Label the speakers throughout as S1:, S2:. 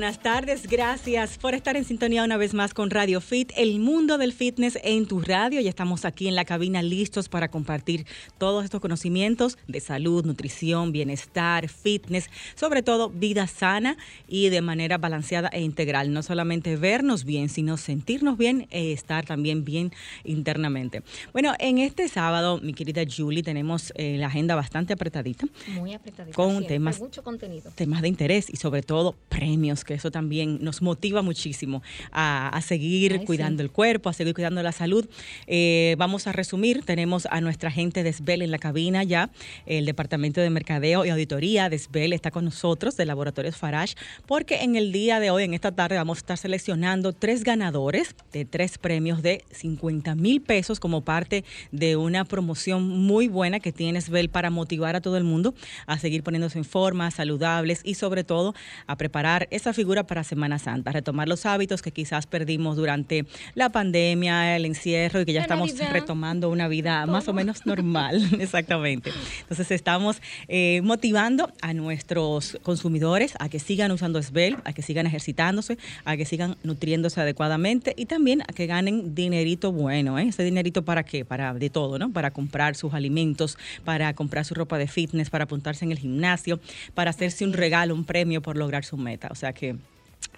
S1: Buenas tardes, gracias por estar en sintonía una vez más con Radio Fit, el mundo del fitness en tu radio. Ya estamos aquí en la cabina listos para compartir todos estos conocimientos de salud, nutrición, bienestar, fitness, sobre todo vida sana y de manera balanceada e integral. No solamente vernos bien, sino sentirnos bien e estar también bien internamente. Bueno, en este sábado, mi querida Julie, tenemos eh, la agenda bastante apretadita.
S2: Muy apretadita.
S1: Con temas,
S2: mucho contenido.
S1: Temas de interés y sobre todo premios que eso también nos motiva muchísimo a, seguir cuidando el cuerpo, a seguir cuidando la salud. Eh, vamos a resumir, tenemos a nuestra gente de SBEL en la cabina ya, el Departamento de Mercadeo y Auditoría de SBEL está con nosotros, de Laboratorios Farage, porque en el día de hoy, en esta tarde, vamos a estar seleccionando tres ganadores de tres premios de 50 mil pesos como parte de una promoción muy buena que tiene SBEL para motivar a todo el mundo a seguir poniéndose en forma, saludables y sobre todo a preparar esa figura para Semana Santa, retomar los hábitos que quizás perdimos durante la pandemia, el encierro y que ya estamos retomando una vida más o menos normal, exactamente. Entonces estamos eh, motivando a nuestros consumidores a que sigan usando Svel, a que sigan ejercitándose, a que sigan nutriéndose adecuadamente y también a que ganen dinerito bueno, ¿eh? ese dinerito para qué, para de todo, ¿no? Para comprar sus alimentos, para comprar su ropa de fitness, para apuntarse en el gimnasio, para hacerse un regalo, un premio por lograr su meta. O sea que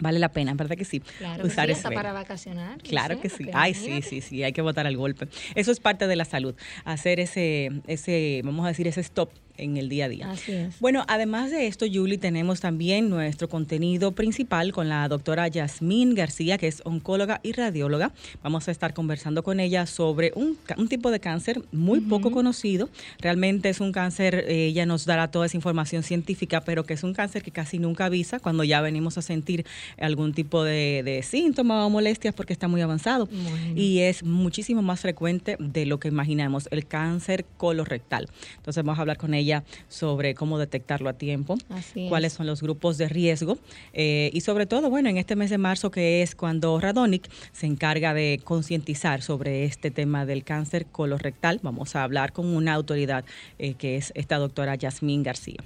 S1: vale la pena, ¿verdad que sí?
S2: Claro usar que sí, para vacacionar.
S1: Claro que sí. Ay, sí, sí, sí, hay que votar al golpe. Eso es parte de la salud, hacer ese, ese, vamos a decir, ese stop en el día a día.
S2: Así es.
S1: Bueno, además de esto, Julie, tenemos también nuestro contenido principal con la doctora Yasmín García, que es oncóloga y radióloga. Vamos a estar conversando con ella sobre un, tipo de cáncer muy poco conocido. Realmente es un cáncer, eh, ella nos dará toda esa información científica, pero que es un cáncer que casi nunca avisa cuando ya venimos a sentir algún tipo de, de síntomas o molestias porque está muy avanzado. Y es muchísimo más frecuente de lo que imaginamos, el cáncer colorectal. Entonces vamos a hablar con ella sobre cómo detectarlo a tiempo, cuáles son los grupos de riesgo eh, y sobre todo, bueno, en este mes de marzo que es cuando Radonic se encarga de concientizar sobre este tema del cáncer colorectal, vamos a hablar con una autoridad eh, que es esta doctora Yasmín García.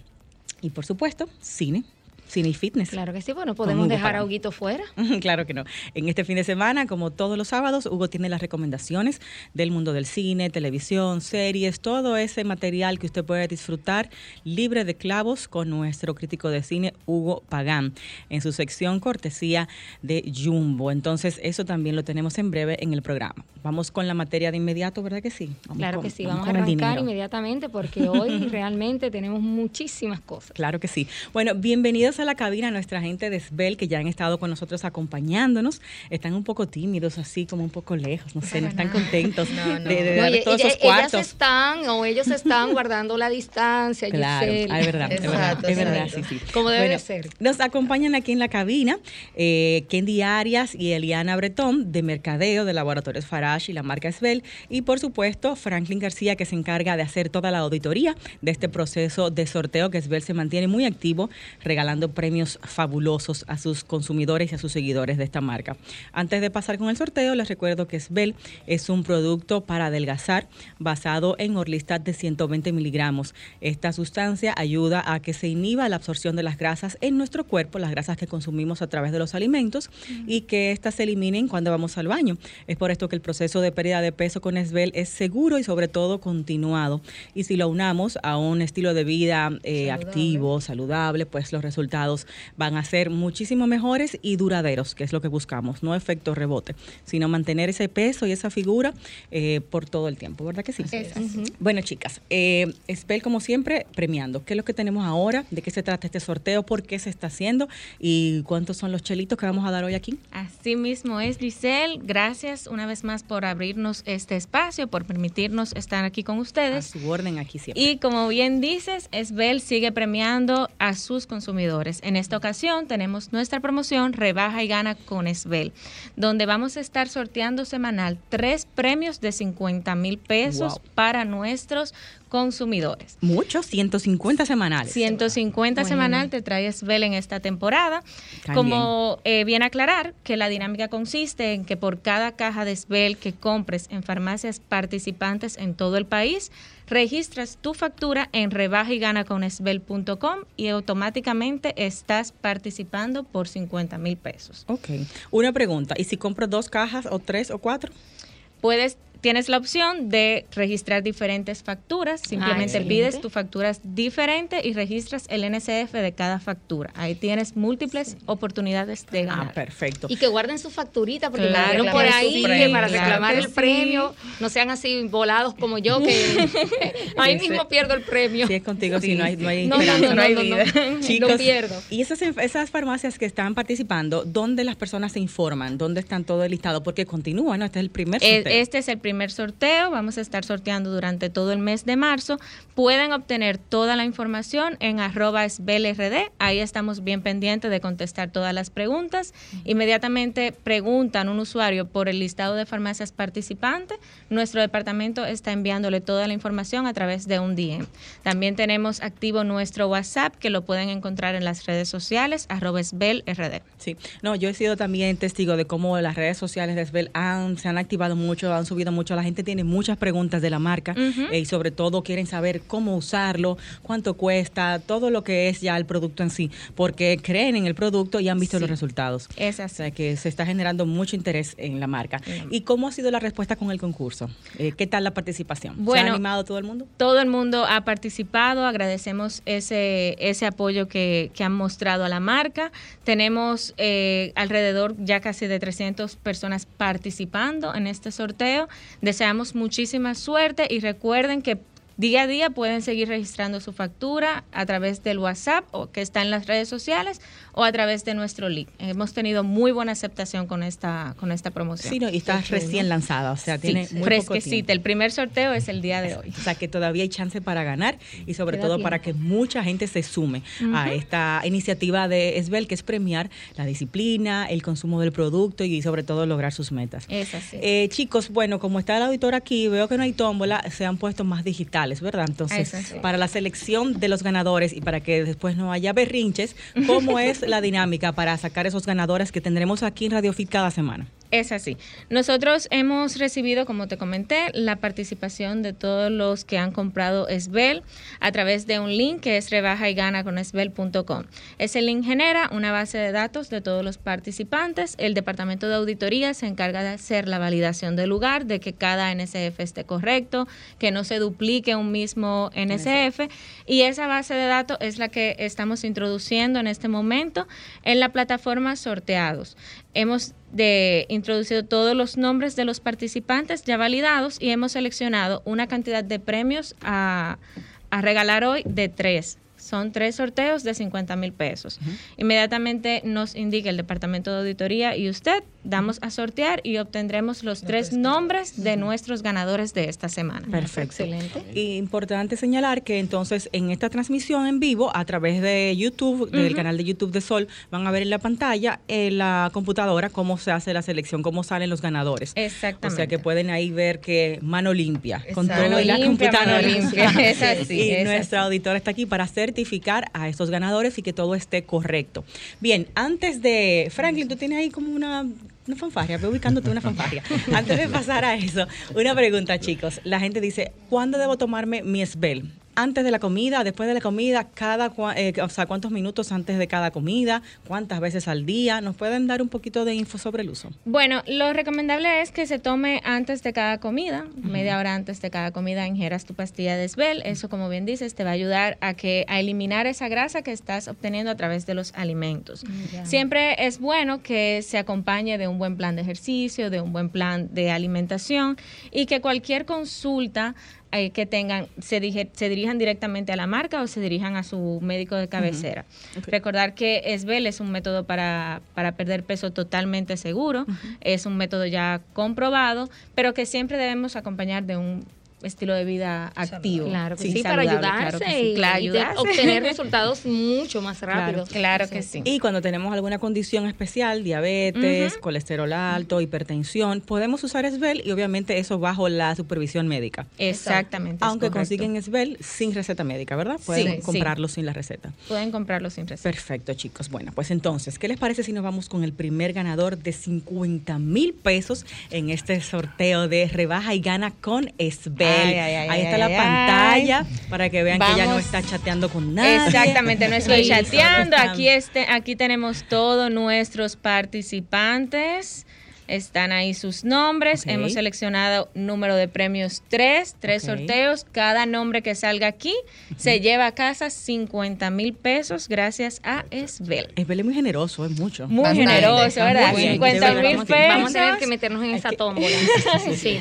S1: Y por supuesto, cine cine y fitness.
S2: Claro que sí, bueno, podemos dejar a Huguito fuera.
S1: claro que no. En este fin de semana, como todos los sábados, Hugo tiene las recomendaciones del mundo del cine, televisión, series, todo ese material que usted puede disfrutar libre de clavos con nuestro crítico de cine, Hugo Pagán, en su sección cortesía de Jumbo. Entonces, eso también lo tenemos en breve en el programa. Vamos con la materia de inmediato, ¿verdad que sí?
S2: claro que sí, vamos, a arrancar inmediatamente porque hoy realmente tenemos muchísimas cosas.
S1: Claro que sí. Bueno, bienvenidos a la cabina nuestra gente de Sbel que ya han estado con nosotros acompañando,nos Están un poco tímidos, así como un poco lejos, no sé, no están contentos de, todos esos cuartos.
S2: Ellas están o ellos están guardando la distancia.
S1: Claro, es verdad, es verdad, es verdad, sí, sí.
S2: Como debe ser.
S1: Nos acompañan aquí en la cabina eh, Kendi Arias y Eliana Bretón de Mercadeo de Laboratorios Farage y la marca Sbel y por supuesto Franklin García que se encarga de hacer toda la auditoría de este proceso de sorteo que Sbel se mantiene muy activo regalando premios fabulosos a sus consumidores y a sus seguidores de esta marca. Antes de pasar con el sorteo, les recuerdo que Svel es un producto para adelgazar basado en orlistat de 120 miligramos. Esta sustancia ayuda a que se inhiba la absorción de las grasas en nuestro cuerpo, las grasas que consumimos a través de los alimentos y que éstas se eliminen cuando vamos al baño. Es por esto que el proceso de pérdida de peso con Svel es seguro y sobre todo continuado. Y si lo unamos a un estilo de vida eh, activo, saludable, pues los resultados van a ser muchísimo mejores y duraderos, que es lo que buscamos, no efecto rebote, sino mantener ese peso y esa figura eh, por todo el tiempo, ¿verdad que sí? Bueno, chicas, eh, Spell, como siempre, premiando. ¿Qué es lo que tenemos ahora? ¿De qué se trata este sorteo? ¿Por qué se está haciendo? ¿Y cuántos son los chelitos que vamos a dar hoy aquí?
S3: Así mismo es, Giselle. Gracias una vez más por abrirnos este espacio, por permitirnos estar aquí con ustedes.
S1: A su orden aquí siempre.
S3: Y como bien dices, Esbel sigue premiando a sus consumidores en esta ocasión tenemos nuestra promoción Rebaja y Gana con Esbel, donde vamos a estar sorteando semanal tres premios de 50 mil pesos para nuestros consumidores.
S1: Muchos, 150 semanales.
S3: 150 semanal te trae Esbel en esta temporada. Como eh, bien aclarar que la dinámica consiste en que por cada caja de Esbel que compres en farmacias participantes en todo el país, registras tu factura en rebajiganaconesbel.com y automáticamente estás participando por 50 mil pesos.
S1: Ok. Una pregunta, ¿y si compro dos cajas o tres o cuatro?
S3: Puedes tienes la opción de registrar diferentes facturas. Simplemente pides tu facturas diferente y registras el NCF de cada factura. Ahí tienes múltiples oportunidades de ah, ganar.
S1: Ah, perfecto.
S2: Y que guarden su facturita, porque claro, por ahí para reclamar el premio, no sean así volados como yo, que ahí mismo pierdo el premio.
S1: Sí, es contigo, si no hay, no hay
S2: no, no, no, hay vida. Chicos, lo pierdo.
S1: Y esas, esas farmacias que están participando, ¿dónde las personas se informan? ¿Dónde están todo el listado? Porque continúa, ¿no? Este es el primer
S3: sorteo. Este es el primer sorteo. Vamos a estar sorteando durante todo el mes de marzo. Pueden obtener toda la información en arroba SBLRD. Ahí estamos bien pendientes de contestar todas las preguntas. Inmediatamente preguntan un usuario por el listado de farmacias participantes. Nuestro departamento está enviándole toda la información a través de un DM. También tenemos activo nuestro WhatsApp que lo pueden encontrar en las redes sociales arroba SBLRD.
S1: Sí, no, yo he sido también testigo de cómo las redes sociales de han, se han activado mucho, han subido mucho la gente tiene muchas preguntas de la marca eh, y sobre todo quieren saber cómo usarlo, cuánto cuesta, todo lo que es ya el producto en sí, porque creen en el producto y han visto los resultados.
S3: Es así.
S1: O sea que se está generando mucho interés en la marca. ¿Y cómo ha sido la respuesta con el concurso? Eh, ¿Qué tal la participación?
S3: Bueno,
S1: ¿Se ha animado todo el mundo?
S3: Todo el mundo ha participado, agradecemos ese, ese apoyo que, que han mostrado a la marca. Tenemos eh, alrededor ya casi de 300 personas participando en este sorteo. Deseamos muchísima suerte y recuerden que Día a día pueden seguir registrando su factura a través del WhatsApp o que está en las redes sociales o a través de nuestro link. Hemos tenido muy buena aceptación con esta con esta promoción.
S1: Sí, y está recién lanzada, o sea, tiene muy
S3: fresquecita. El primer sorteo es el día de hoy.
S1: O sea, que todavía hay chance para ganar y sobre todo para que mucha gente se sume a esta iniciativa de Esbel, que es premiar la disciplina, el consumo del producto y sobre todo lograr sus metas.
S3: Es así.
S1: Eh, chicos, bueno, como está el auditor aquí, veo que no hay tómbola, se han puesto más digitales ¿verdad? Entonces, para la selección de los ganadores y para que después no haya berrinches, ¿cómo es la dinámica para sacar esos ganadores que tendremos aquí en Radio Fit cada semana?
S3: Es así. Nosotros hemos recibido, como te comenté, la participación de todos los que han comprado Esbel a través de un link que es rebaja y gana con esbel.com. Ese link genera una base de datos de todos los participantes. El departamento de auditoría se encarga de hacer la validación del lugar, de que cada NSF esté correcto, que no se duplique un mismo NSF. Y esa base de datos es la que estamos introduciendo en este momento en la plataforma Sorteados. Hemos de introducido todos los nombres de los participantes ya validados y hemos seleccionado una cantidad de premios a, a regalar hoy de tres. Son tres sorteos de 50 mil pesos. Inmediatamente nos indica el departamento de auditoría y usted damos a sortear y obtendremos los tres nombres de nuestros ganadores de esta semana.
S1: Perfecto. Excelente. Y importante señalar que entonces en esta transmisión en vivo a través de YouTube, del canal de YouTube de Sol, van a ver en la pantalla en la computadora cómo se hace la selección, cómo salen los ganadores.
S3: Exactamente.
S1: O sea que pueden ahí ver que mano limpia, con todo y la computadora.
S3: limpia. Es así.
S1: Y nuestra auditora está aquí para certificar a estos ganadores y que todo esté correcto. Bien, antes de Franklin, tú tienes ahí como una una fanfarria, voy ubicándote una fanfarria. Antes de pasar a eso, una pregunta, chicos. La gente dice, ¿cuándo debo tomarme mi Sbel? Antes de la comida, después de la comida, cada, eh, o sea, cuántos minutos antes de cada comida, cuántas veces al día. ¿Nos pueden dar un poquito de info sobre el uso?
S3: Bueno, lo recomendable es que se tome antes de cada comida, media hora antes de cada comida ingieras tu pastilla de Svel. Eso, como bien dices, te va a ayudar a que a eliminar esa grasa que estás obteniendo a través de los alimentos. Mm, Siempre es bueno que se acompañe de un buen plan de ejercicio, de un buen plan de alimentación y que cualquier consulta eh, que tengan, se, se dirijan directamente a la marca o se dirijan a su médico de cabecera. Recordar que ESBEL es un método para, para perder peso totalmente seguro, es un método ya comprobado, pero que siempre debemos acompañar de un estilo de vida activo.
S2: Claro sí, para ayudarse y, obtener resultados mucho más rápidos.
S3: Claro, que sí.
S1: Y cuando tenemos alguna condición especial, diabetes, colesterol alto, hipertensión, podemos usar Esbel y obviamente eso bajo la supervisión médica.
S3: Exactamente.
S1: Aunque consiguen Esbel sin receta médica, ¿verdad? Pueden comprarlo sin la receta.
S3: Pueden comprarlo sin receta.
S1: Perfecto, chicos. Bueno, pues entonces, ¿qué les parece si nos vamos con el primer ganador de 50 mil pesos en este sorteo de rebaja y gana con Esbel? Ahí está la pantalla para que vean que ella no está chateando con nadie.
S3: Exactamente, no estoy chateando. Aquí, este, aquí tenemos todos nuestros participantes. Están ahí sus nombres. Hemos seleccionado número de premios 3, tres sorteos. Cada nombre que salga aquí se lleva a casa 50 mil pesos gracias a Esbel.
S1: Esbel es muy generoso, es mucho.
S3: Muy generoso, ¿verdad? 50 mil pesos.
S2: Vamos a tener que meternos en esa tómbola. sí,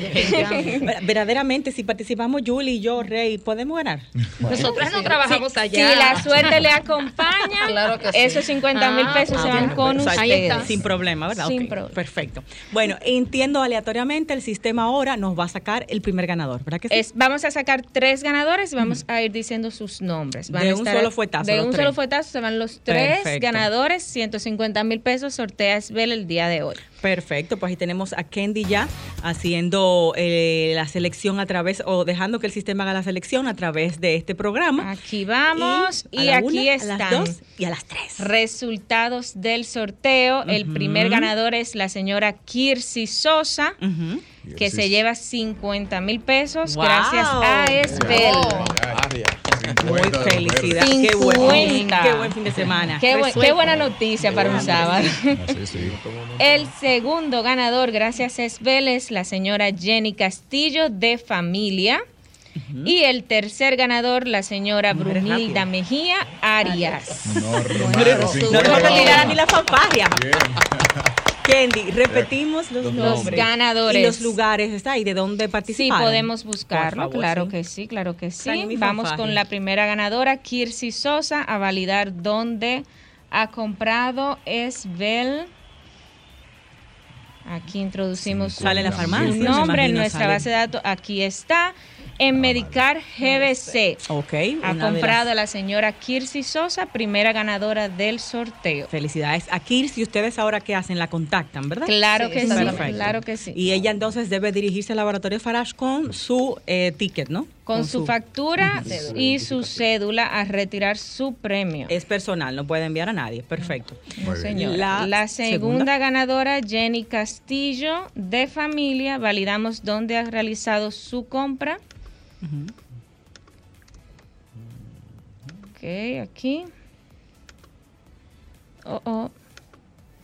S1: Verdaderamente, si participamos Julie y yo, Rey, ¿podemos ganar?
S2: Nosotros no trabajamos allá.
S3: Si la suerte le acompaña, esos 50 mil ah, pesos se van con ustedes.
S1: Sin problema, ¿verdad? Sin problema. Perfecto. Bueno, entiendo aleatoriamente, el sistema ahora nos va a sacar el primer ganador, ¿verdad que
S3: sí? vamos a sacar tres ganadores y vamos a ir diciendo sus nombres.
S1: de un solo fuetazo.
S3: De un solo fuetazo se van los tres ganadores, 150 mil pesos, sortea Esbel el día de hoy.
S1: Perfecto, pues ahí tenemos a Kendi ya haciendo eh, la selección a través, o dejando que el sistema haga la selección a través de este programa.
S3: Aquí vamos y, aquí están. A las dos
S1: y a las tres.
S3: Resultados del sorteo. El primer ganador es la señora Kirsi Sosa. que se lleva 50 mil pesos gracias a Esbel.
S1: Muy felicidad. Qué buen, qué buen fin de semana.
S3: Qué, buena noticia para un sábado. El segundo ganador, gracias es la señora Jenny Castillo de Familia. Y el tercer ganador, la señora Brunilda Mejía Arias.
S1: No, no, ni la fanfarria. Kendi, repetimos los, nombres.
S3: ganadores.
S1: Y los lugares, ¿está ahí? ¿De dónde participaron?
S3: Sí, podemos buscarlo, claro que sí, claro que sí. Vamos con la primera ganadora, Kirsi Sosa, a validar dónde ha comprado Esbel. Aquí introducimos
S1: Sale la farmacia,
S3: su nombre en nuestra base de datos. Aquí está en Medicar GBC.
S1: Ok.
S3: Ha comprado a la señora Kirsi Sosa, primera ganadora del sorteo.
S1: Felicidades a Kirsi. Ustedes ahora qué hacen, la contactan, ¿verdad?
S3: Claro que sí. Claro que sí.
S1: Y ella entonces debe dirigirse al laboratorio Farage con su eh, ticket, ¿no?
S3: Con, su, factura y su cédula a retirar su premio.
S1: Es personal, no puede enviar a nadie. Perfecto.
S3: señor. La, segunda, ganadora, Jenny Castillo, de familia. Validamos dónde ha realizado su compra. Ok, aquí. Oh, oh.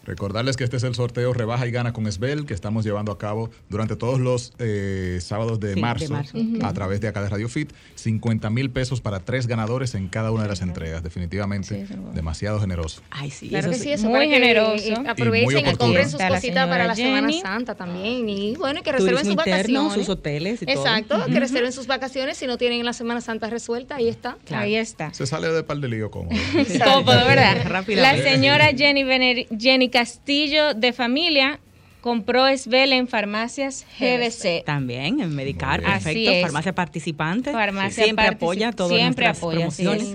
S4: Recordarles que este es el sorteo Rebaja y Gana con Esbel que estamos llevando a cabo durante todos los eh, sábados de marzo, a través de acá de Radio Fit. 50 mil pesos para tres ganadores en cada una de las entregas. Definitivamente demasiado generoso.
S2: Ay, sí. Claro que sí, muy generoso. aprovechen y, compren sus cositas para la Semana Santa también. Y bueno, que reserven sus vacaciones.
S1: sus hoteles y
S2: Exacto, que reserven sus vacaciones si no tienen la Semana Santa resuelta. Ahí está.
S3: Ahí está.
S4: Se sale de par de lío cómodo.
S3: Cómodo, ¿verdad? La señora Jenny, Jenny Castillo de Familia compró Esbel en farmacias GBC.
S1: También en Medicar, perfecto. Farmacia participante. Farmacia siempre apoya todas siempre apoya, promociones.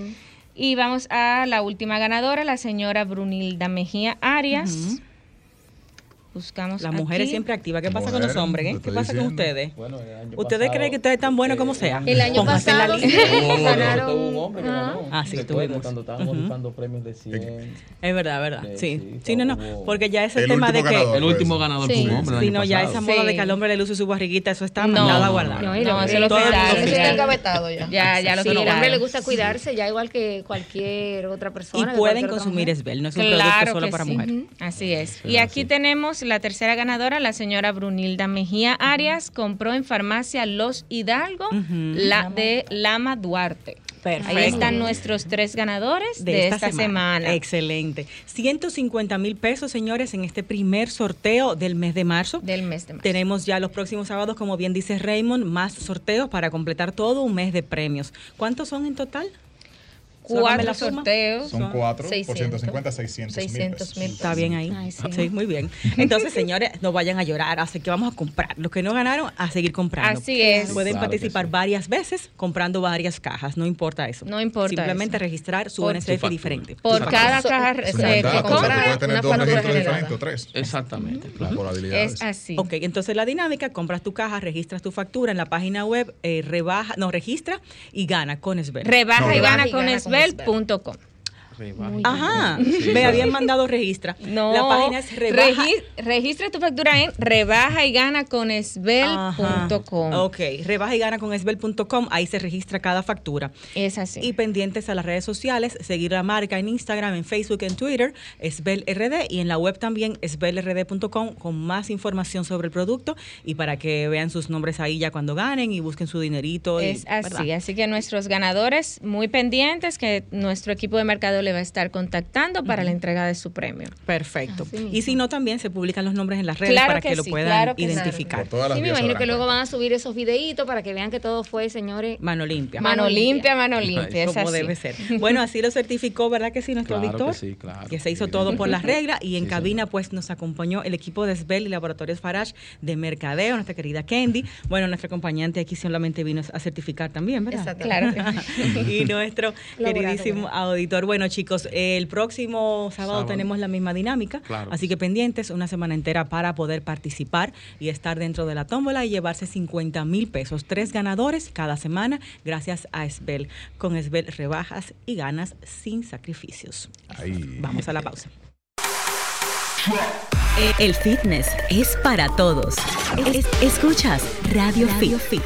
S3: Y vamos a la última ganadora, la señora Brunilda Mejía Arias. Buscamos
S1: Las mujeres siempre activas. ¿Qué pasa con los hombres? Eh? ¿Qué pasa con ustedes? ¿Ustedes creen que ustedes están buenos como sea?
S2: El año pasado
S5: ganaron. un hombre que ganó.
S1: Ah, sí,
S5: estuvimos. Cuando estábamos buscando premios de 100.
S1: Es verdad, verdad. Sí, sí, no, no. Porque ya ese tema de que.
S5: El último ganador fue un hombre.
S1: Sí, no, ya esa moda de que al hombre le luce su barriguita, eso está mandado a guardar.
S3: No, no, eso lo.
S2: Eso está engavetado ya.
S3: Ya, ya lo
S2: quitaron. Al hombre le gusta cuidarse, ya igual que cualquier otra persona.
S1: Y pueden consumir Esbel, no es un producto solo para mujeres.
S3: Así es. Y aquí tenemos la tercera ganadora la señora Brunilda Mejía Arias, compró en farmacia Los Hidalgo la de Lama Duarte. Ahí están nuestros tres ganadores de, esta, semana.
S1: Excelente. 150 mil pesos, señores, en este primer sorteo del mes de marzo.
S3: Del mes de marzo.
S1: Tenemos ya los próximos sábados, como bien dice Raymond, más sorteos para completar todo un mes de premios. ¿Cuántos son en total?
S3: Cuatro sorteos.
S4: Son cuatro 600, por 150, 600 mil
S1: Está bien ahí. sí. muy bien. Entonces, señores, no vayan a llorar, así que vamos a comprar. Los que no ganaron, a seguir comprando.
S3: Así es.
S1: Pueden participar varias veces comprando varias cajas, no importa eso.
S3: No importa
S1: Simplemente registrar su NSF diferente.
S3: Por cada caja
S4: que compra, puede tener dos registros diferentes o tres.
S5: Exactamente.
S3: Es así.
S1: Ok, entonces la dinámica, compras tu caja, registras tu factura en la página web, eh, rebaja, no, registra y gana con Esbel.
S3: Rebaja y gana con Esbel
S1: Ajá, me habían mandado registra.
S3: No, la página es rebaja. registra tu factura en rebaja y gana con esbel.com.
S1: Ok, rebaja y gana con esbel.com, ahí se registra cada factura.
S3: Es así.
S1: Y pendientes a las redes sociales, seguir la marca en Instagram, en Facebook, en Twitter, esbelrd y en la web también esbelrd.com con más información sobre el producto y para que vean sus nombres ahí ya cuando ganen y busquen su dinerito.
S3: Es así, así que nuestros ganadores muy pendientes que nuestro equipo de mercado le va a estar contactando para la entrega de su premio.
S1: Perfecto. y si no, también se publican los nombres en las redes para que, lo puedan identificar.
S2: Sí, me imagino que luego van a subir esos videitos para que vean que todo fue, señores.
S1: Mano limpia.
S3: Mano, limpia, mano limpia.
S1: Como debe ser. Bueno, así lo certificó, ¿verdad que sí, nuestro auditor? Que sí, claro. Que se hizo todo por las reglas y en cabina, pues nos acompañó el equipo de Sbel y Laboratorios Farage de Mercadeo, nuestra querida Candy. Bueno, nuestra acompañante aquí solamente vino a certificar también, ¿verdad?
S3: Exacto. Claro.
S1: y nuestro queridísimo auditor. Bueno, chicos, el próximo sábado, tenemos la misma dinámica, así que pendientes una semana entera para poder participar y estar dentro de la tómbola y llevarse 50 mil pesos. Tres ganadores cada semana gracias a Esbel. Con Esbel rebajas y ganas sin sacrificios. Vamos a la pausa.
S6: El fitness es para todos. escuchas Radio, Radio Fit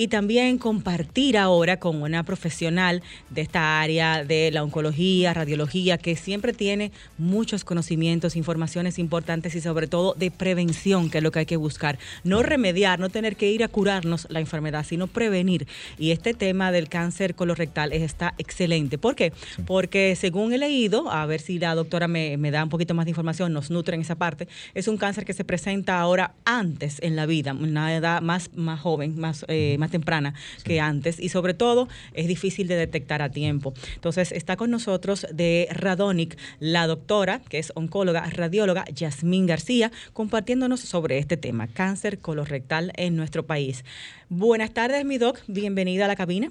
S1: y también compartir ahora con una profesional de esta área de la oncología, radiología, que siempre tiene muchos conocimientos, informaciones importantes y sobre todo de prevención, que es lo que hay que buscar. No remediar, no tener que ir a curarnos la enfermedad, sino prevenir. Y este tema del cáncer colorectal está excelente. ¿Por qué? Porque según he leído, a ver si la doctora me, da un poquito más de información, nos nutre en esa parte, es un cáncer que se presenta ahora antes en la vida, una edad más, más joven, más, eh, más temprana que antes y sobre todo es difícil de detectar a tiempo. Entonces está con nosotros de Radonic la doctora, que es oncóloga, radióloga, Yasmín García, compartiéndonos sobre este tema, cáncer colorectal en nuestro país. Buenas tardes, mi doc, bienvenida a la cabina.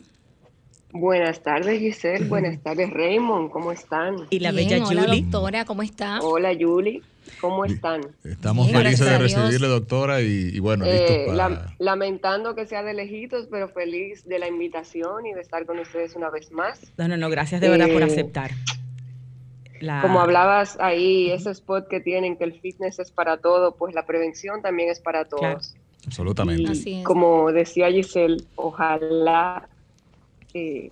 S7: Buenas tardes, Giselle. Buenas tardes, Raymond. ¿Cómo están?
S1: Y la bella
S2: Hola, doctora, ¿cómo está?
S7: Hola, Julie. ¿Cómo están?
S4: Estamos felices de recibirle, doctora, y, bueno,
S7: eh, lamentando que sea de lejitos, pero feliz de la invitación y de estar con ustedes una vez más.
S1: No, no, no, gracias de verdad por eh, aceptar.
S7: Como hablabas ahí, ese spot que tienen, que el fitness es para todo, pues la prevención también es para todos.
S4: Absolutamente.
S7: Como decía Giselle, ojalá eh,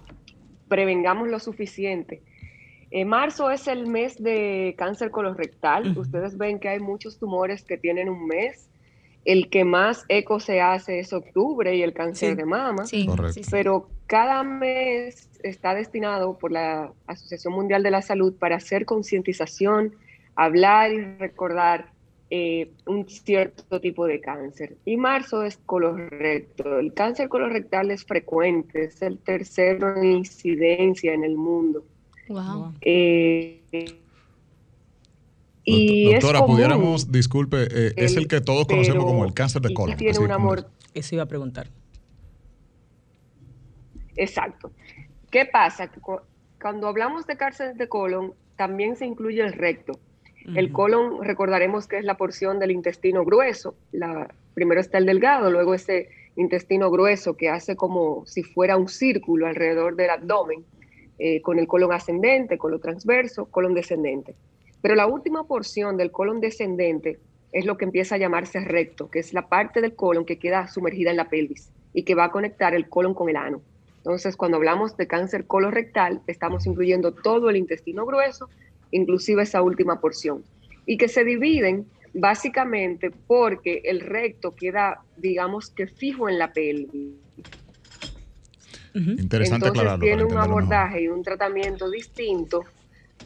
S7: prevengamos lo suficiente en eh, marzo es el mes de cáncer colorectal. Ustedes ven que hay muchos tumores que tienen un mes. El que más eco se hace es octubre y el cáncer de mama. Sí, Pero cada mes está destinado por la Asociación Mundial de la Salud para hacer concientización, hablar y recordar eh, un cierto tipo de cáncer. Y marzo es colorectal. El cáncer colorectal es frecuente, es el tercero en incidencia en el mundo. Wow. Eh,
S4: y Doctora, pudiéramos, disculpe, eh, es el que todos conocemos como el cáncer de colon.
S7: Tiene un amor.
S1: Eso iba a preguntar.
S7: Exacto. ¿Qué pasa? Cuando hablamos de cáncer de colon, también se incluye el recto. El colon, recordaremos que es la porción del intestino grueso. La, primero está el delgado, luego ese intestino grueso que hace como si fuera un círculo alrededor del abdomen eh, con el colon ascendente, colon transverso, colon descendente. Pero la última porción del colon descendente es lo que empieza a llamarse recto, que es la parte del colon que queda sumergida en la pelvis y que va a conectar el colon con el ano. Entonces, cuando hablamos de cáncer colorectal, estamos incluyendo todo el intestino grueso, inclusive esa última porción, y que se dividen básicamente porque el recto queda, digamos que fijo en la pelvis
S4: Interesante
S7: Entonces tiene un abordaje y un tratamiento distinto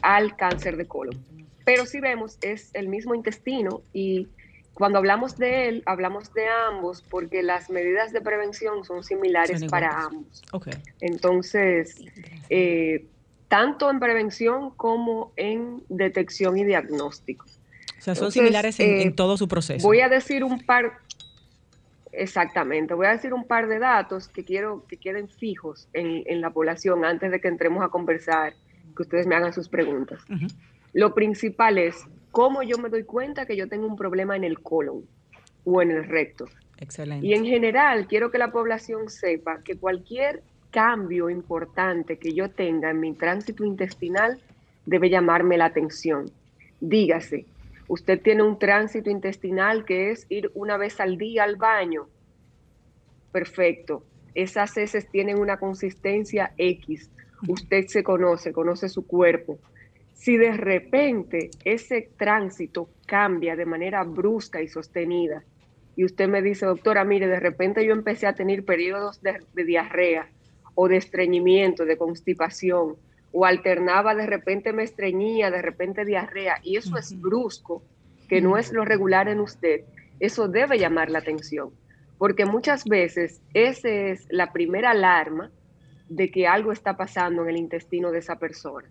S7: al cáncer de colon. Pero si vemos, es el mismo intestino y cuando hablamos de él, hablamos de ambos porque las medidas de prevención son similares para ambos. Entonces, eh, tanto en prevención como en detección y diagnóstico.
S1: O sea, son similares en, en, eh, todo su proceso.
S7: Voy a decir un par, Exactamente. Voy a decir un par de datos que quiero que queden fijos en, la población antes de que entremos a conversar, que ustedes me hagan sus preguntas. Lo principal es cómo yo me doy cuenta que yo tengo un problema en el colon o en el recto.
S1: Excelente.
S7: Y en general, quiero que la población sepa que cualquier cambio importante que yo tenga en mi tránsito intestinal debe llamarme la atención. Dígase, usted tiene un tránsito intestinal que es ir una vez al día al baño. Perfecto. Esas heces tienen una consistencia X. Usted se conoce, conoce su cuerpo. Si de repente ese tránsito cambia de manera brusca y sostenida, y usted me dice, doctora, mire, de repente yo empecé a tener periodos de, diarrea o de estreñimiento, de constipación, o alternaba, de repente me estreñía, de repente diarrea, y eso es brusco, que no es lo regular en usted, eso debe llamar la atención, porque muchas veces esa es la primera alarma de que algo está pasando en el intestino de esa persona.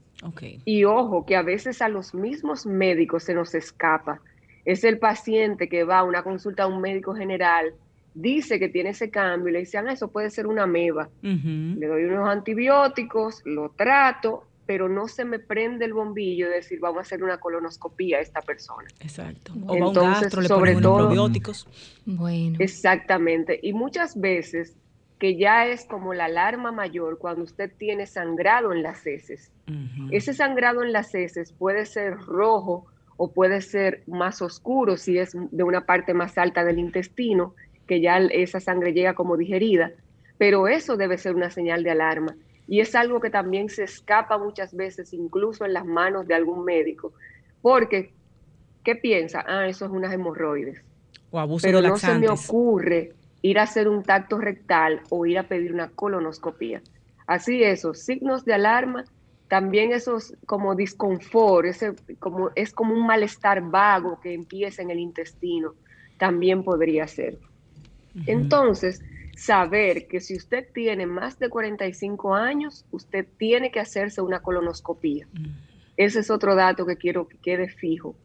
S7: Y ojo, que a veces a los mismos médicos se nos escapa. Es el paciente que va a una consulta a un médico general, dice que tiene ese cambio y le dicen, ah, eso puede ser una meba. Le doy unos antibióticos, lo trato, pero no se me prende el bombillo de decir, vamos a hacer una colonoscopía a esta persona.
S1: Exacto. O Entonces, sobre todo, probióticos.
S7: Bueno. Exactamente. Y muchas veces que ya es como la alarma mayor cuando usted tiene sangrado en las heces. Ese sangrado en las heces puede ser rojo o puede ser más oscuro si es de una parte más alta del intestino, que ya esa sangre llega como digerida, pero eso debe ser una señal de alarma. Y es algo que también se escapa muchas veces, incluso en las manos de algún médico, porque, ¿qué piensa? Ah, eso es unas hemorroides. O abuso pero no se me ocurre ir a hacer un tacto rectal o ir a pedir una colonoscopía. Así eso, signos de alarma también esos como disconfort, ese, como, es como un malestar vago que empieza en el intestino, también podría ser. Entonces, saber que si usted tiene más de 45 años, usted tiene que hacerse una colonoscopía. Ese es otro dato que quiero que quede fijo.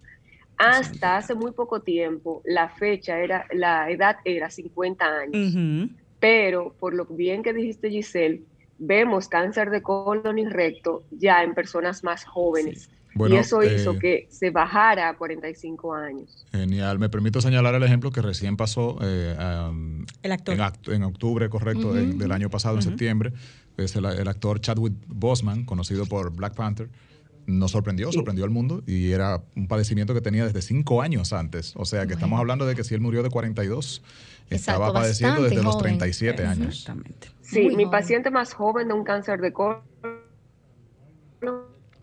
S7: Hasta hace muy poco tiempo, la fecha era, la edad era 50 años. Pero por lo bien que dijiste, Giselle, vemos cáncer de colon y recto ya en personas más jóvenes. Y eso hizo eh, que se bajara a 45 años.
S4: Genial. Me permito señalar el ejemplo que recién pasó eh, En, octubre, correcto, del año pasado, en septiembre. Es el, actor Chadwick Boseman, conocido por Black Panther, nos sorprendió, sorprendió al mundo y era un padecimiento que tenía desde cinco años antes. O sea que estamos hablando de que si él murió de 42, estaba padeciendo desde los 37 años. Exactamente.
S7: Sí, mi paciente más joven de un cáncer de colon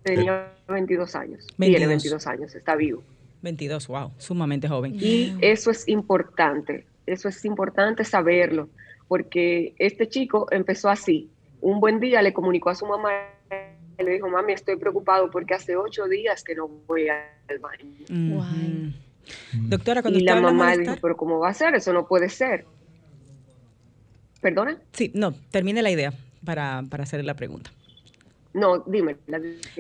S7: tenía 22 años. Tiene 22 años, está vivo.
S1: 22, wow, sumamente joven.
S7: Y eso es importante, eso es importante saberlo, porque este chico empezó así. Un buen día le comunicó a su mamá, le dijo, mami, estoy preocupado porque hace ocho días que no voy al baño. Doctora, cuando y la mamá dijo, pero ¿cómo va a ser? Eso no puede ser. ¿Perdona?
S1: Sí, no, termine la idea para, para hacer la pregunta.
S7: No, dime,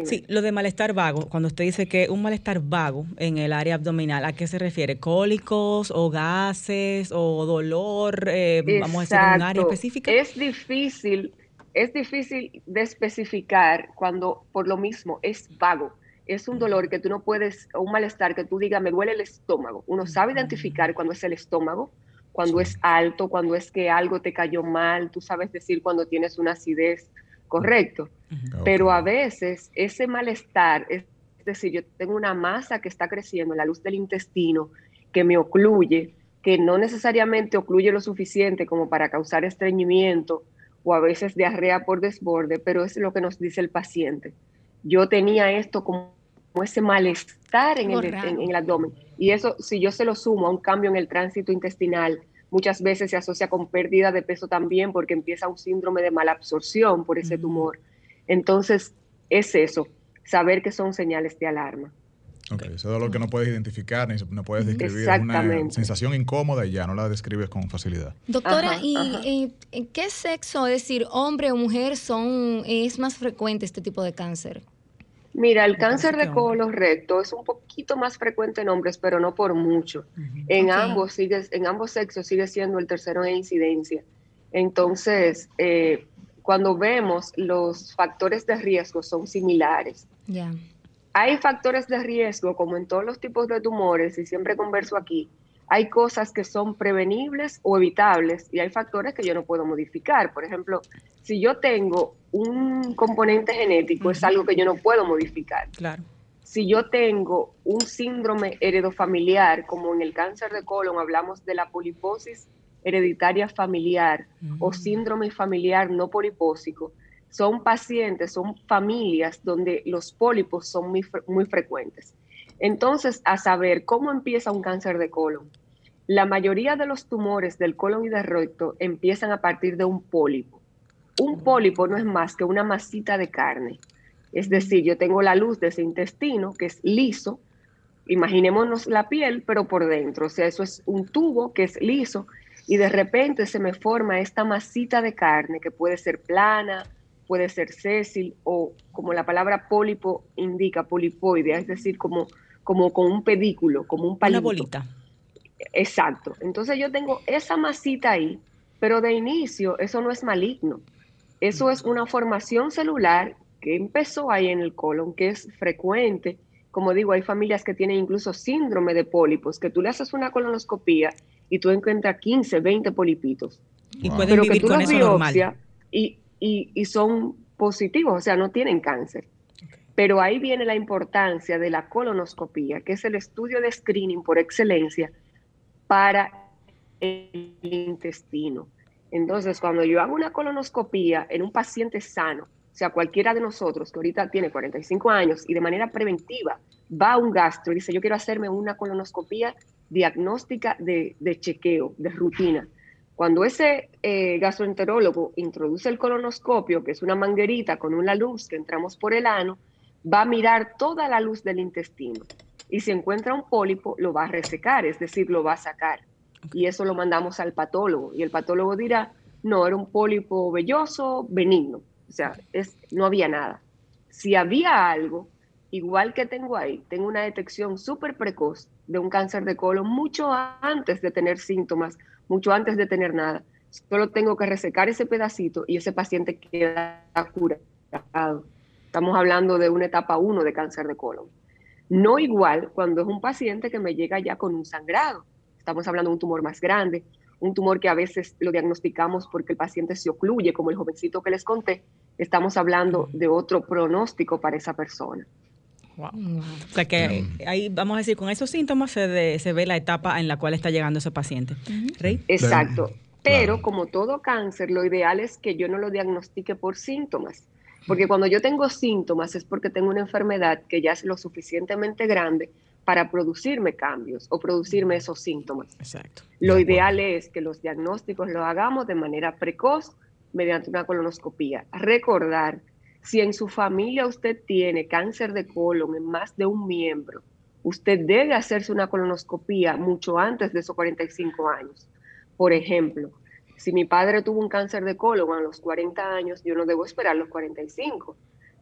S1: Sí, lo de malestar vago, cuando usted dice que un malestar vago en el área abdominal, ¿a qué se refiere? ¿Cólicos o gases o dolor? Eh, vamos a decir, un área específica.
S7: Es difícil, es difícil de especificar cuando por lo mismo es vago es un dolor que tú no puedes, o un malestar que tú digas, me duele el estómago. Uno sabe identificar cuando es el estómago, cuando es alto, cuando es que algo te cayó mal, tú sabes decir cuando tienes una acidez, correcto. Pero a veces ese malestar, es, decir, yo tengo una masa que está creciendo en la luz del intestino, que me ocluye, que no necesariamente ocluye lo suficiente como para causar estreñimiento o a veces diarrea por desborde, pero es lo que nos dice el paciente yo tenía esto como, ese malestar en el, en, el, abdomen. Y eso, si yo se lo sumo a un cambio en el tránsito intestinal, muchas veces se asocia con pérdida de peso también porque empieza un síndrome de malabsorción por ese tumor. Entonces, es eso, saber que son señales de alarma.
S4: Ok, ese dolor que no puedes identificar ni no puedes describir, es una sensación incómoda y ya no la describes con facilidad.
S2: Doctora, ¿y en qué sexo, es decir, hombre o mujer, son es más frecuente este tipo de cáncer?
S7: Mira, el cáncer de colon recto es un poquito más frecuente en hombres, pero no por mucho. En ambos sigue, en ambos sexos sigue siendo el tercero en incidencia. Entonces, eh, cuando vemos los factores de riesgo son similares. Hay factores de riesgo, como en todos los tipos de tumores, y siempre converso aquí, hay cosas que son prevenibles o evitables y hay factores que yo no puedo modificar. Por ejemplo, si yo tengo un componente genético, es algo que yo no puedo modificar.
S1: Claro.
S7: Si yo tengo un síndrome heredofamiliar, como en el cáncer de colon hablamos de la poliposis hereditaria familiar o síndrome familiar no polipósico, son pacientes, son familias donde los pólipos son muy, muy frecuentes. Entonces, a saber cómo empieza un cáncer de colon. La mayoría de los tumores del colon y del recto empiezan a partir de un pólipo. Un pólipo no es más que una masita de carne. Es decir, yo tengo la luz de ese intestino que es liso. Imaginémonos la piel, pero por dentro. O sea, eso es un tubo que es liso y de repente se me forma esta masita de carne que puede ser plana, puede ser sésil o como la palabra pólipo indica, polipoidea, es decir, como, como con un pedículo, como un palito.
S1: Una bolita.
S7: Exacto. Entonces yo tengo esa masita ahí, pero de inicio eso no es maligno. Eso es una formación celular que empezó ahí en el colon, que es frecuente. Como digo, hay familias que tienen incluso síndrome de pólipos, que tú le haces una colonoscopía y tú encuentras 15, 20 polipitos.
S1: Y pueden vivir con eso normal.
S7: Y, y, y son positivos, o sea, no tienen cáncer. Pero ahí viene la importancia de la colonoscopía, que es el estudio de screening por excelencia para el intestino. Entonces, cuando yo hago una colonoscopía en un paciente sano, o sea, cualquiera de nosotros que ahorita tiene 45 años y de manera preventiva va a un gastro y dice, yo quiero hacerme una colonoscopía diagnóstica de, chequeo, de rutina. Cuando ese eh, gastroenterólogo introduce el colonoscopio, que es una manguerita con una luz que entramos por el ano, va a mirar toda la luz del intestino. Y si encuentra un pólipo, lo va a resecar, es decir, lo va a sacar. Y eso lo mandamos al patólogo. Y el patólogo dirá, no, era un pólipo velloso, benigno. O sea, es, no había nada. Si había algo, igual que tengo ahí, tengo una detección súper precoz de un cáncer de colon mucho antes de tener síntomas, mucho antes de tener nada. Solo tengo que resecar ese pedacito y ese paciente queda curado. Estamos hablando de una etapa 1 de cáncer de colon. No igual cuando es un paciente que me llega ya con un sangrado. Estamos hablando de un tumor más grande, un tumor que a veces lo diagnosticamos porque el paciente se ocluye, como el jovencito que les conté. Estamos hablando de otro pronóstico para esa persona.
S1: Wow. O sea que ahí vamos a decir, con esos síntomas se, se ve la etapa en la cual está llegando ese paciente.
S7: Exacto. Pero como todo cáncer, lo ideal es que yo no lo diagnostique por síntomas. Porque cuando yo tengo síntomas es porque tengo una enfermedad que ya es lo suficientemente grande para producirme cambios o producirme esos síntomas.
S1: Exacto.
S7: Lo ideal es que los diagnósticos los hagamos de manera precoz mediante una colonoscopía. Recordar si en su familia usted tiene cáncer de colon en más de un miembro, usted debe hacerse una colonoscopía mucho antes de esos 45 años. Por ejemplo, si mi padre tuvo un cáncer de colon a los 40 años, yo no debo esperar los 45.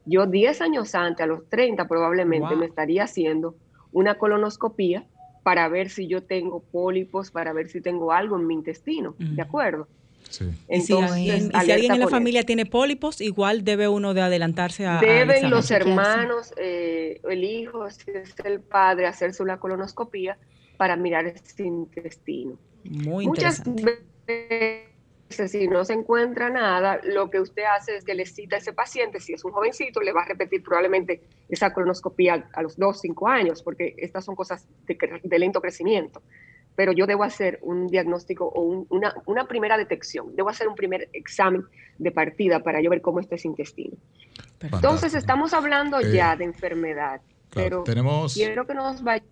S7: Yo 10 años antes, a los 30 probablemente, me estaría haciendo una colonoscopía para ver si yo tengo pólipos, para ver si tengo algo en mi intestino, ¿de acuerdo?
S1: y si, alguien en la familia tiene pólipos, igual debe uno de adelantarse a...
S7: Deben los hermanos, eh, el hijo, si es el padre, hacerse una colonoscopía para mirar ese intestino.
S1: Muy Muchas
S7: veces, si no se encuentra nada, lo que usted hace es que le cita a ese paciente, si es un jovencito, le va a repetir probablemente esa colonoscopía a los 2, 5 años, porque estas son cosas de lento crecimiento pero yo debo hacer un diagnóstico o una, primera detección, debo hacer un primer examen de partida para yo ver cómo está ese intestino. Entonces estamos hablando eh, ya de enfermedad, pero quiero que nos vayamos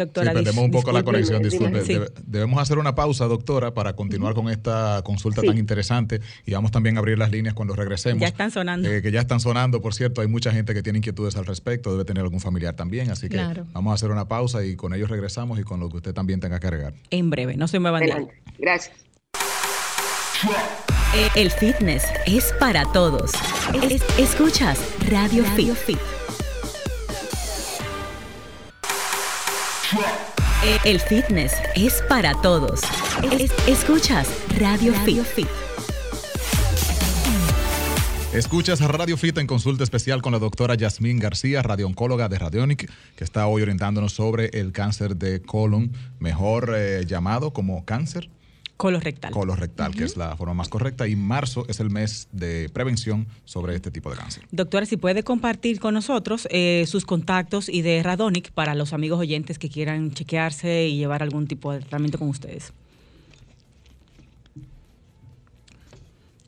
S4: Doctora, perdemos un poco la conexión, disculpe. Debemos hacer una pausa, doctora, para continuar con esta consulta tan interesante y vamos también a abrir las líneas cuando regresemos.
S1: Ya están sonando.
S4: Eh, que ya están sonando, por cierto, hay mucha gente que tiene inquietudes al respecto, debe tener algún familiar también, así que vamos a hacer una pausa y con ellos regresamos y con lo que usted también tenga que agregar.
S1: En breve, no se me van a
S7: Gracias.
S6: El fitness es para todos. escuchas Radio, Radio Fit. El fitness es para todos. escuchas Radio, Fit.
S4: Escuchas Radio Fita en consulta especial con la doctora Yasmín García, radiooncóloga de Radionic, que está hoy orientándonos sobre el cáncer de colon, mejor eh, llamado como cáncer.
S1: Colorectal.
S4: Colorectal, que es la forma más correcta. Y marzo es el mes de prevención sobre este tipo de cáncer.
S1: Doctora, si puede compartir con nosotros eh, sus contactos y de Radonic para los amigos oyentes que quieran chequearse y llevar algún tipo de tratamiento con ustedes.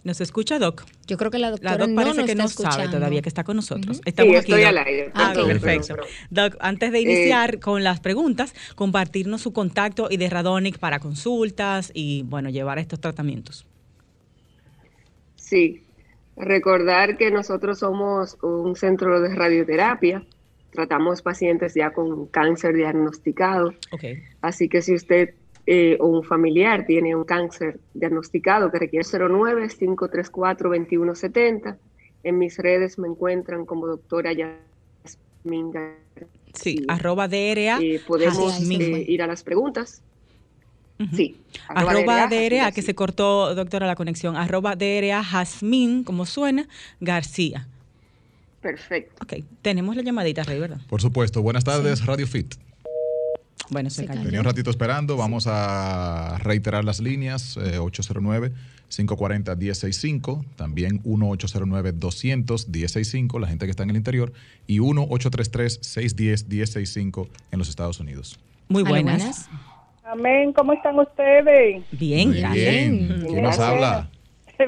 S1: ¿Nos escucha, Doc?
S2: Yo creo que la doctora
S1: la doc parece
S2: no
S1: que no
S2: escuchando.
S1: sabe todavía que está con nosotros.
S7: sí,
S1: Estamos
S7: estoy
S1: aquí,
S7: al
S1: Doc.
S7: aire.
S1: Ah, perfecto. Doc, antes de iniciar con las preguntas, compartirnos su contacto y de Radonic para consultas y, bueno, llevar estos tratamientos.
S7: Sí, recordar que nosotros somos un centro de radioterapia. Tratamos pacientes ya con cáncer diagnosticado.
S1: Ok.
S7: Así que si usted eh, o un familiar tiene un cáncer diagnosticado que requiere 09-534-2170, en mis redes me encuentran como doctora Yasmin García.
S1: Sí, arroba DRA.
S7: Eh, podemos eh, ir a las preguntas. Sí.
S1: Arroba DRA, que se cortó, doctora, la conexión. Arroba DRA Jazmín, como suena, García.
S7: Perfecto.
S1: Ok, tenemos la llamadita, Rey, ¿verdad?
S4: Por supuesto. Buenas tardes, Radio Fit.
S1: Bueno, se,
S2: Se
S1: cayó.
S4: Tenía un ratito esperando. Vamos a reiterar las líneas: eh, 809-540-1065, también 1-809-200-1065, la gente que está en el interior, y 1-833-610-1065 en los Estados Unidos.
S1: Muy buenas.
S8: Amén, ¿cómo están ustedes?
S1: Bien,
S4: Muy
S1: gracias.
S4: bien. ¿Quién nos habla?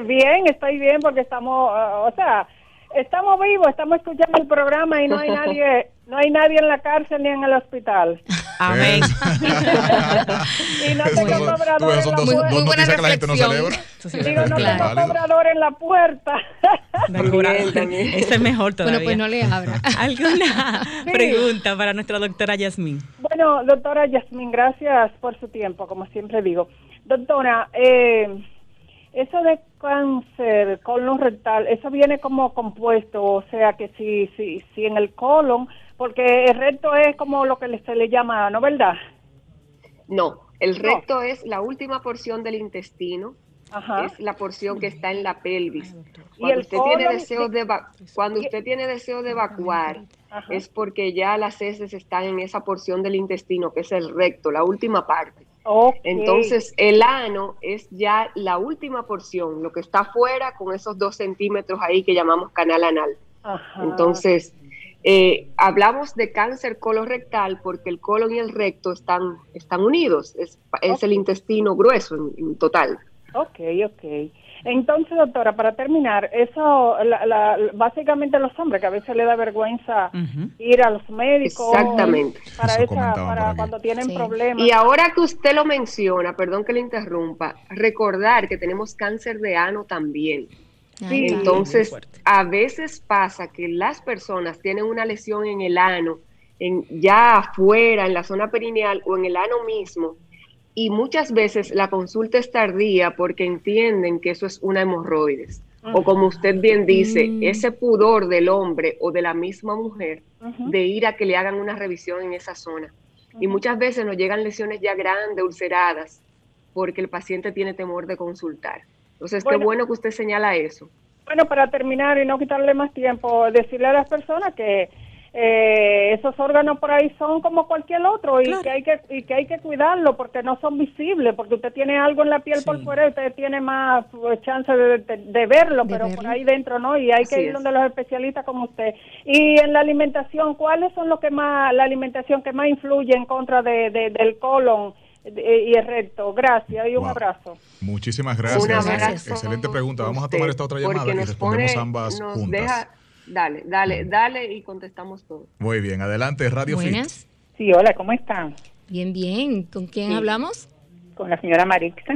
S8: Bien, estoy bien porque estamos, ah, o sea, estamos vivos, estamos escuchando el programa y no hay nadie, no hay nadie en la cárcel ni en el hospital.
S1: Amén.
S8: Y no
S4: Eso
S8: tengo
S4: son-
S8: cobrador en la
S2: Muy-
S8: puerta.
S2: muy buena
S4: que la gente no
S2: reflexión.
S4: celebra.
S1: Eso
S8: Digo, no
S1: verdad.
S8: tengo cobrador en la puerta.
S1: Ese es mejor todavía.
S2: Bueno, pues no le abra.
S1: ¿Alguna
S8: Sí.
S1: pregunta para nuestra doctora Yasmín?
S8: Bueno, doctora Yasmín, gracias por su tiempo, como siempre digo. Doctora, eh, eso de cáncer colon rectal, eso viene como compuesto, o sea que si, si, si en el colon, porque el recto es como lo que se le llama, ¿no verdad?
S7: No, el
S8: No.
S7: recto es la última porción del intestino,
S8: Ajá.
S7: es la porción que está en la pelvis.
S8: Y
S7: Cuando
S8: el
S7: usted tiene deseo de cuando usted tiene deseo de evacuar,
S8: Ajá.
S7: es porque ya las heces están en esa porción del intestino que es el recto, la última parte.
S8: Ok.
S7: Entonces, el ano es ya la última porción, lo que está afuera con esos dos centímetros ahí que llamamos canal anal.
S8: Ajá.
S7: Entonces, eh, hablamos de cáncer colorectal porque el colon y el recto están, están unidos, es, es el intestino grueso en, en total.
S8: Ok, ok. Entonces, doctora, para terminar, eso, la, la- básicamente los hombres, que a veces le da vergüenza ir a los médicos.
S7: Exactamente.
S8: Para, esa, para cuando tienen
S2: Sí.
S8: problemas.
S7: Y ahora que usted lo menciona, perdón que le interrumpa, recordar que tenemos cáncer de ano también.
S8: Sí.
S7: Entonces, a veces pasa que las personas tienen una lesión en el ano, en, ya afuera, en la zona perineal o en el ano mismo, y muchas veces la consulta es tardía porque entienden que eso es una hemorroides. O como usted bien dice,
S2: Mm.
S7: ese pudor del hombre o de la misma mujer de ir a que le hagan una revisión en esa zona. Y muchas veces nos llegan lesiones ya grandes, ulceradas, porque el paciente tiene temor de consultar. Entonces, qué
S8: Bueno.
S7: bueno que usted señala eso.
S8: Bueno, para terminar y no quitarle más tiempo, decirle a las personas que eh, esos órganos por ahí son como cualquier otro y
S1: Claro.
S8: que hay que y que hay que cuidarlo porque no son visibles, porque usted tiene algo en la piel por fuera, usted tiene más pues, chance de, de- de verlo,
S2: De
S8: pero por ahí dentro no y hay
S7: Así
S8: que ir
S7: es.
S8: donde los especialistas como usted. Y en la alimentación, ¿cuáles son los que más la alimentación que más influye en contra de, de- del colon y el recto? Gracias y un
S4: Wow.
S8: abrazo.
S4: Muchísimas
S7: Un
S4: gracias.
S7: abrazo
S4: Excelente pregunta. Vamos a tomar esta otra llamada y respondemos
S7: pone-
S4: ambas
S7: nos
S4: juntas.
S7: deja- dale, dale, dale y contestamos todo.
S4: Muy bien, adelante, Radio Fit.
S2: Buenas.
S8: Sí, hola, ¿cómo están?
S2: Bien, bien. ¿Con quién
S8: Sí.
S2: hablamos?
S8: Con la señora Marixa.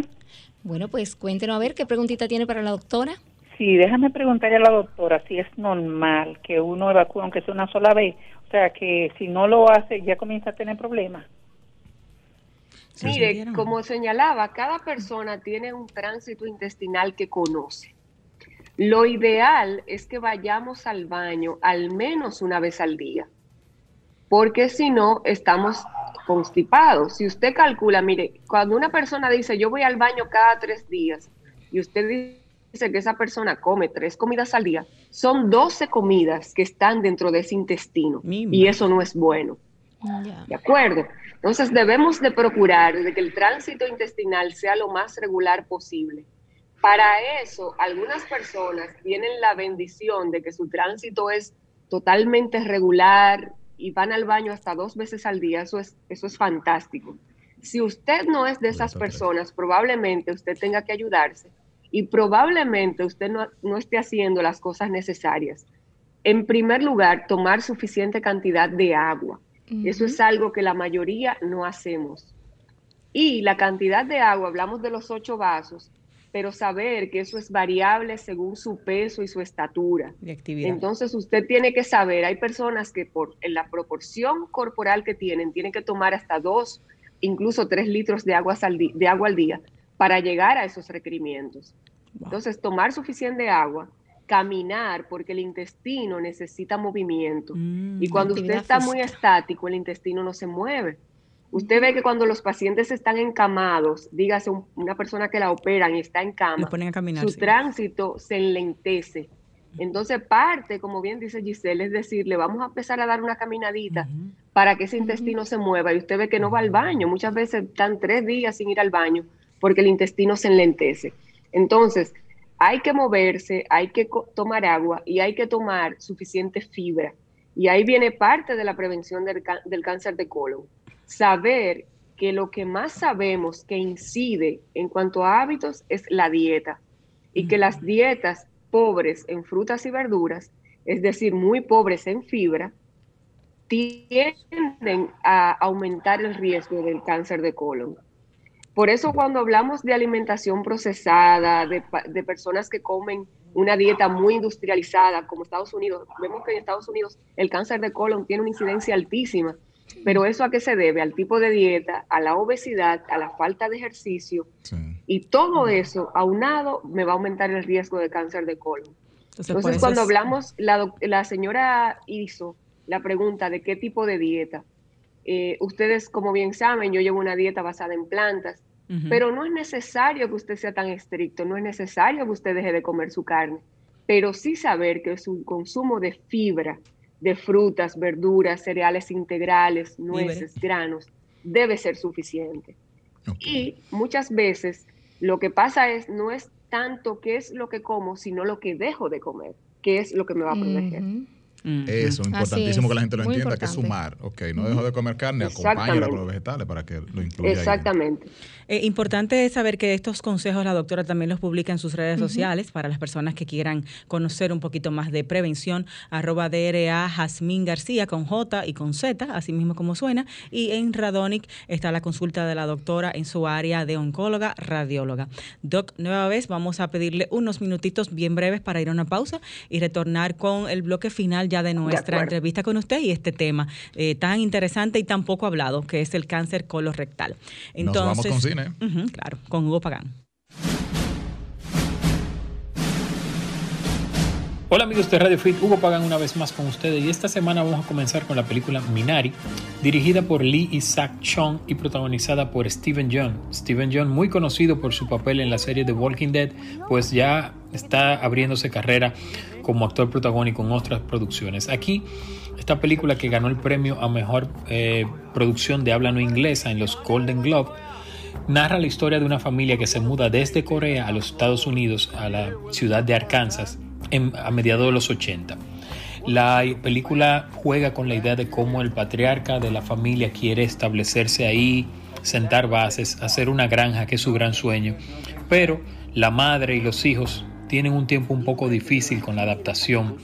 S2: Bueno, pues cuéntenos a ver qué preguntita tiene para la doctora.
S8: Sí, déjame preguntarle a la doctora si es normal que uno evacúe aunque sea una sola vez. O sea, que si no lo hace ya comienza a tener problemas.
S7: Mire, como señalaba, cada persona tiene un tránsito intestinal que conoce. Lo ideal es que vayamos al baño al menos una vez al día, porque si no, estamos constipados. Si usted calcula, mire, cuando una persona dice yo voy al baño cada tres días y usted que esa persona come tres comidas al día, son 12 comidas que están dentro de ese intestino y eso no es bueno. ¿De acuerdo? Entonces debemos de procurar de que el tránsito intestinal sea lo más regular posible. Para eso, algunas personas tienen la bendición de que su tránsito es totalmente regular y van al baño hasta dos veces al día. Eso es, eso es fantástico. Si usted no es de esas personas, probablemente usted tenga que ayudarse y probablemente usted no, esté haciendo las cosas necesarias. En primer lugar, tomar suficiente cantidad de agua. Eso es algo que la mayoría no hacemos. Y la cantidad de agua, hablamos de los ocho vasos, pero saber que eso es variable según su peso y su estatura. Entonces usted tiene que saber, hay personas que por en la proporción corporal que tienen, tienen que tomar hasta dos, incluso tres litros de agua al, de agua al día para llegar a esos requerimientos. Entonces, tomar suficiente agua, caminar, porque el intestino necesita movimiento. Mm, y cuando usted está muy estático, el intestino no se mueve. Usted ve que cuando los pacientes están encamados, dígase una persona que la operan y está en cama, su tránsito se enlentece. Entonces parte, como bien dice Giselle, es decir, le vamos a empezar a dar una caminadita para que ese intestino se mueva y usted ve que no va al baño. Muchas veces están tres días sin ir al baño porque el intestino se enlentece. Entonces, hay que moverse, hay que tomar agua y hay que tomar suficiente fibra. Y ahí viene parte de la prevención del, cáncer de colon. Saber que lo que más sabemos que incide en cuanto a hábitos es la dieta y que las dietas pobres en frutas y verduras, es decir, muy pobres en fibra, tienden a aumentar el riesgo del cáncer de colon. Por eso cuando hablamos de alimentación procesada, de, personas que comen una dieta muy industrializada como Estados Unidos, vemos que en Estados Unidos el cáncer de colon tiene una incidencia altísima. Pero eso a qué se debe? Al tipo de dieta, a la obesidad, a la falta de ejercicio. Y todo eso, aunado, me va a aumentar el riesgo de cáncer de colon. Entonces, cuando hablamos, la, la, señora hizo la pregunta de qué tipo de dieta. Eh, ustedes, como bien saben, yo llevo una dieta basada en plantas. Pero no es necesario que usted sea tan estricto, no es necesario que usted deje de comer su carne, pero sí saber que su consumo de fibra, de frutas, verduras, cereales integrales, nueces, granos, debe ser suficiente. Y muchas veces lo que pasa es, no es tanto qué es lo que como, sino lo que dejo de comer, qué es lo que me va a proteger.
S4: Eso, importantísimo que la gente lo entienda, que es sumar. Ok, no dejo de comer carne, acompáñala con los vegetales para que lo incluya.
S7: Exactamente.
S1: Eh, importante es saber que estos consejos la doctora también los publica en sus redes sociales para las personas que quieran conocer un poquito más de prevención. Arroba DRA Jazmín García con J y con Z, así mismo como suena. Y en Radonic está la consulta de la doctora en su área de oncóloga, radióloga. Doc, nueva vez vamos a pedirle unos minutitos bien breves para ir a una pausa y retornar con el bloque final ya de nuestra entrevista con usted y este tema eh, tan interesante y tan poco hablado, que es el cáncer colorectal.
S4: Entonces, Nos vamos con cine.
S1: Claro, con Hugo Pagán.
S9: Hola amigos de Radio Fit, Hugo Pagan una vez más con ustedes y esta semana vamos a comenzar con la película Minari, dirigida por Lee Isaac Chung y protagonizada por Steven Yeun. Steven Yeun, muy conocido por su papel en la serie The Walking Dead, pues ya está abriéndose carrera como actor protagónico en otras producciones. Aquí, esta película que ganó el premio a mejor eh, producción de habla no inglesa en los Golden Globe, narra la historia de una familia que se muda desde Corea a los Estados Unidos, a la ciudad de Arkansas, a mediados de los 80. La película juega con la idea de cómo el patriarca de la familia quiere establecerse ahí, sentar bases, hacer una granja, que es su gran sueño, pero la madre y los hijos tienen un tiempo un poco difícil con la adaptación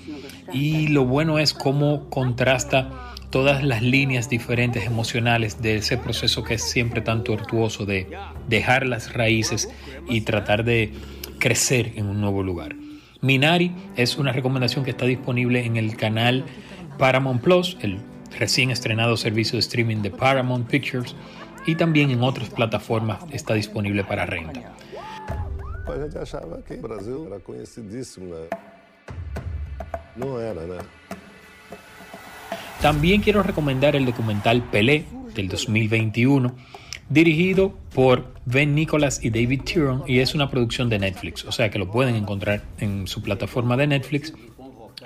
S9: y lo bueno es cómo contrasta todas las líneas diferentes emocionales de ese proceso que es siempre tan tortuoso de dejar las raíces y tratar de crecer en un nuevo lugar. Minari es una recomendación que está disponible en el canal Paramount Plus, el recién estrenado servicio de streaming de Paramount Pictures, y también en otras plataformas está disponible para renta. También quiero recomendar el documental Pelé del 2021 dirigido por Ben Nicholas y David Tyrone y es una producción de Netflix, o sea que lo pueden encontrar en su plataforma de Netflix.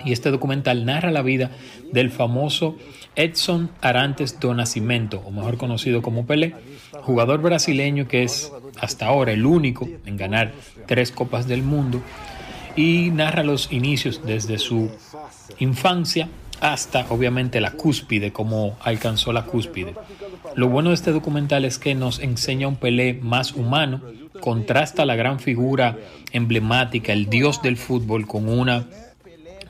S9: Y este documental narra la vida del famoso Edson Arantes do Nascimento, o mejor conocido como Pelé, jugador brasileño que es hasta ahora el único en ganar tres copas del mundo y narra los inicios desde su infancia hasta obviamente la cúspide, cómo alcanzó la cúspide. Lo bueno de este documental es que nos enseña un Pelé más humano, contrasta la gran figura emblemática, el dios del fútbol, con una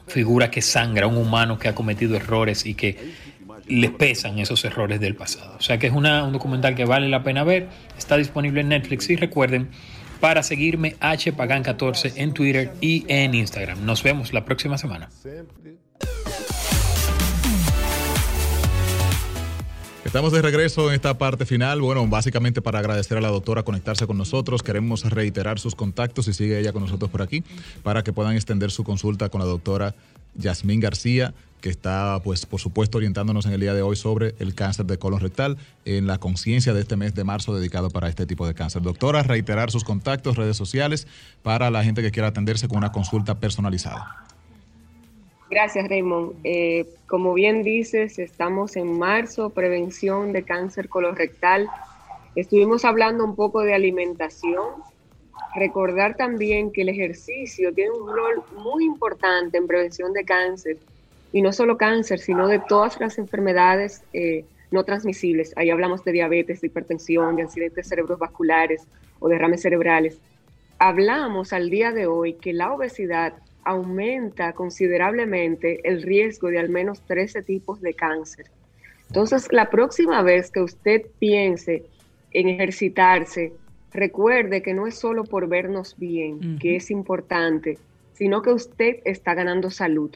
S9: figura que sangra, un humano que ha cometido errores y que le pesan esos errores del pasado. O sea que es una, un documental que vale la pena ver, está disponible en Netflix y recuerden para seguirme hpagan14 en Twitter y en Instagram. Nos vemos la próxima semana.
S4: Estamos de regreso en esta parte final. Bueno, básicamente para agradecer a la doctora conectarse con nosotros, queremos reiterar sus contactos y sigue ella con nosotros por aquí para que puedan extender su consulta con la doctora Yasmín García, que está, pues, por supuesto, orientándonos en el día de hoy sobre el cáncer de colon rectal en la conciencia de este mes de marzo dedicado para este tipo de cáncer. Doctora, reiterar sus contactos, redes sociales para la gente que quiera atenderse con una consulta personalizada.
S7: Gracias, Raymond. Eh, como bien dices, estamos en marzo, prevención de cáncer colorectal. Estuvimos hablando un poco de alimentación. Recordar también que el ejercicio tiene un rol muy importante en prevención de cáncer, y no solo cáncer, sino de todas las enfermedades eh, no transmisibles. Ahí hablamos de diabetes, de hipertensión, de accidentes cerebrovasculares o derrames cerebrales. Hablamos al día de hoy que la obesidad aumenta considerablemente el riesgo de al menos 13 tipos de cáncer. Entonces, la próxima vez que usted piense en ejercitarse, recuerde que no es solo por vernos bien, que es importante, sino que usted está ganando salud.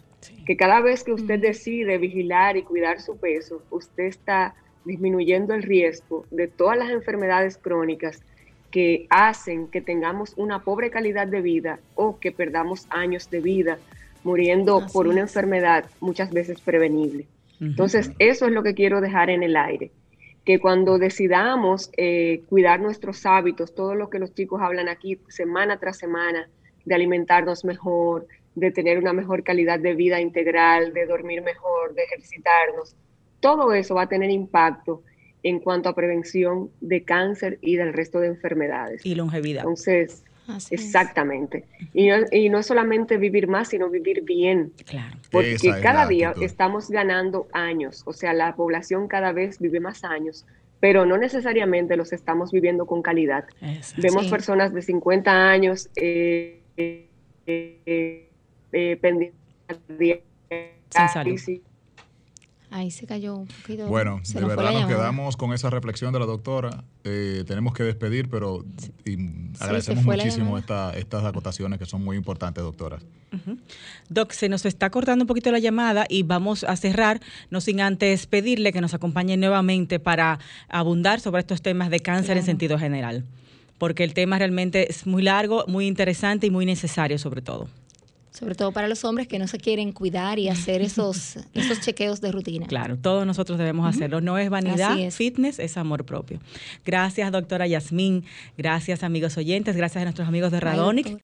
S7: Que cada vez que usted decide vigilar y cuidar su peso, usted está disminuyendo el riesgo de todas las enfermedades crónicas que hacen que tengamos una pobre calidad de vida o que perdamos años de vida muriendo por una enfermedad muchas veces prevenible. Entonces, eso es lo que quiero dejar en el aire, que cuando decidamos eh, cuidar nuestros hábitos, todo lo que los chicos hablan aquí semana tras semana, de alimentarnos mejor, de tener una mejor calidad de vida integral, de dormir mejor, de ejercitarnos, todo eso va a tener impacto en cuanto a prevención de cáncer y del resto de enfermedades.
S1: Y longevidad.
S7: Entonces, exactamente. Y no, y no, es solamente vivir más, sino vivir bien.
S1: Claro.
S7: Porque cada día estamos ganando años, o sea, la población cada vez vive más años, pero no necesariamente los estamos viviendo con calidad. Vemos personas de 50 años eh, eh, eh, pendientes de
S2: Ahí se cayó un poquito.
S4: Bueno, de verdad nos quedamos con esa reflexión de la doctora. Eh, tenemos que despedir, pero agradecemos muchísimo estas acotaciones que son muy importantes, doctora.
S1: Doc, se nos está cortando un poquito la llamada y vamos a cerrar, no sin antes pedirle que nos acompañe nuevamente para abundar sobre estos temas de cáncer en sentido general, porque el tema realmente es muy largo, muy interesante y muy necesario sobre todo
S2: sobre todo para los hombres que no se quieren cuidar y hacer esos, esos chequeos de rutina.
S1: Claro, todos nosotros debemos hacerlo. No es vanidad, fitness es amor propio. Gracias, doctora Yasmín. Gracias, amigos oyentes. Gracias a nuestros amigos de Radonic.